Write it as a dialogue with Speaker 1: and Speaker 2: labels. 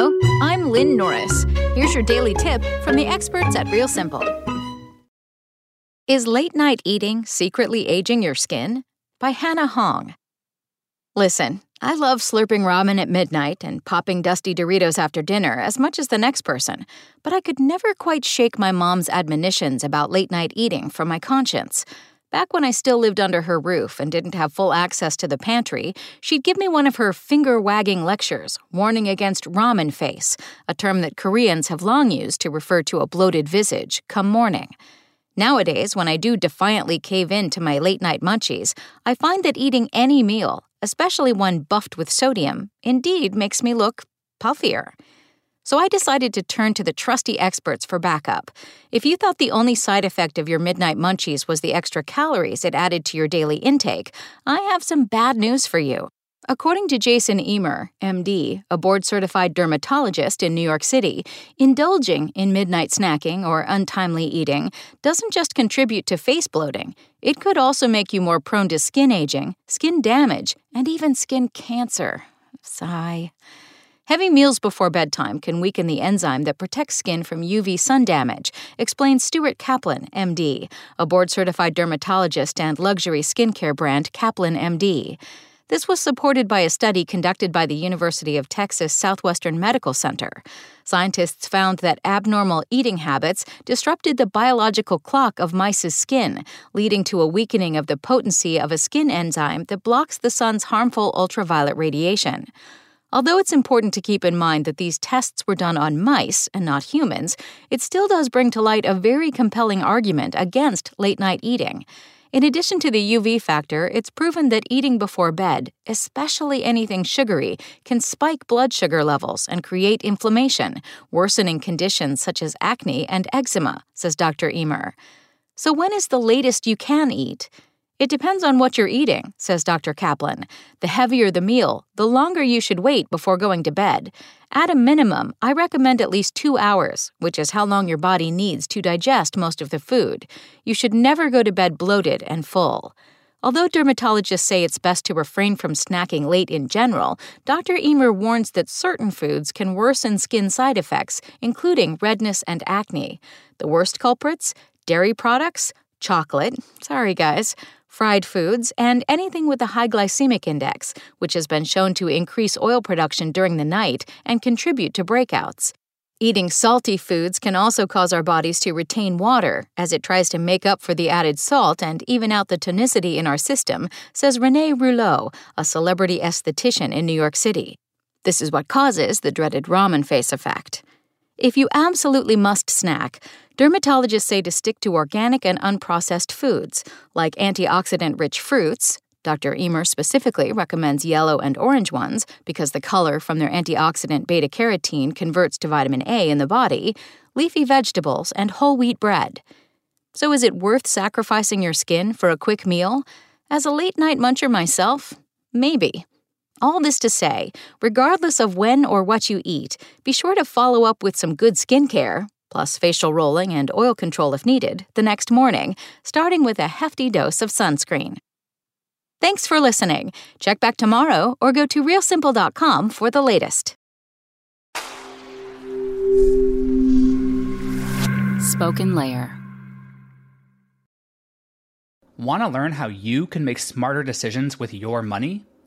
Speaker 1: Hello, I'm Lynn Norris. Here's your daily tip from the experts at Real Simple. Is late night eating secretly aging your skin? By Hannah Hong. Listen, I love slurping ramen at midnight and popping dusty Doritos after dinner as much as the next person, but I could never quite shake my mom's admonitions about late night eating from my conscience. Back when I still lived under her roof and didn't have full access to the pantry, she'd give me one of her finger wagging lectures, warning against ramen face, a term that Koreans have long used to refer to a bloated visage, come morning. Nowadays, when I do defiantly cave in to my late night munchies, I find that eating any meal, especially one buffed with sodium, indeed makes me look puffier. So I decided to turn to the trusty experts for backup. If you thought the only side effect of your midnight munchies was the extra calories it added to your daily intake, I have some bad news for you. According to Jason Emer, MD, a board certified dermatologist in New York City, indulging in midnight snacking or untimely eating doesn't just contribute to face bloating, it could also make you more prone to skin aging, skin damage, and even skin cancer. Sigh. Heavy meals before bedtime can weaken the enzyme that protects skin from UV sun damage, explains Stuart Kaplan, MD, a board certified dermatologist and luxury skincare brand Kaplan MD. This was supported by a study conducted by the University of Texas Southwestern Medical Center. Scientists found that abnormal eating habits disrupted the biological clock of mice's skin, leading to a weakening of the potency of a skin enzyme that blocks the sun's harmful ultraviolet radiation. Although it's important to keep in mind that these tests were done on mice and not humans, it still does bring to light a very compelling argument against late night eating. In addition to the UV factor, it's proven that eating before bed, especially anything sugary, can spike blood sugar levels and create inflammation, worsening conditions such as acne and eczema, says Dr. Emer. So, when is the latest you can eat? It depends on what you're eating, says Dr. Kaplan. The heavier the meal, the longer you should wait before going to bed. At a minimum, I recommend at least two hours, which is how long your body needs to digest most of the food. You should never go to bed bloated and full. Although dermatologists say it's best to refrain from snacking late in general, Dr. Emer warns that certain foods can worsen skin side effects, including redness and acne. The worst culprits? Dairy products, chocolate, sorry guys, fried foods, and anything with a high glycemic index, which has been shown to increase oil production during the night and contribute to breakouts. Eating salty foods can also cause our bodies to retain water as it tries to make up for the added salt and even out the tonicity in our system, says Renee Rouleau, a celebrity esthetician in New York City. This is what causes the dreaded ramen face effect. If you absolutely must snack, dermatologists say to stick to organic and unprocessed foods, like antioxidant rich fruits. Dr. Emer specifically recommends yellow and orange ones because the color from their antioxidant beta carotene converts to vitamin A in the body, leafy vegetables, and whole wheat bread. So, is it worth sacrificing your skin for a quick meal? As a late night muncher myself, maybe. All this to say, regardless of when or what you eat, be sure to follow up with some good skincare, plus facial rolling and oil control if needed, the next morning, starting with a hefty dose of sunscreen. Thanks for listening. Check back tomorrow or go to realsimple.com for the latest.
Speaker 2: Spoken Layer.
Speaker 3: Want to learn how you can make smarter decisions with your money?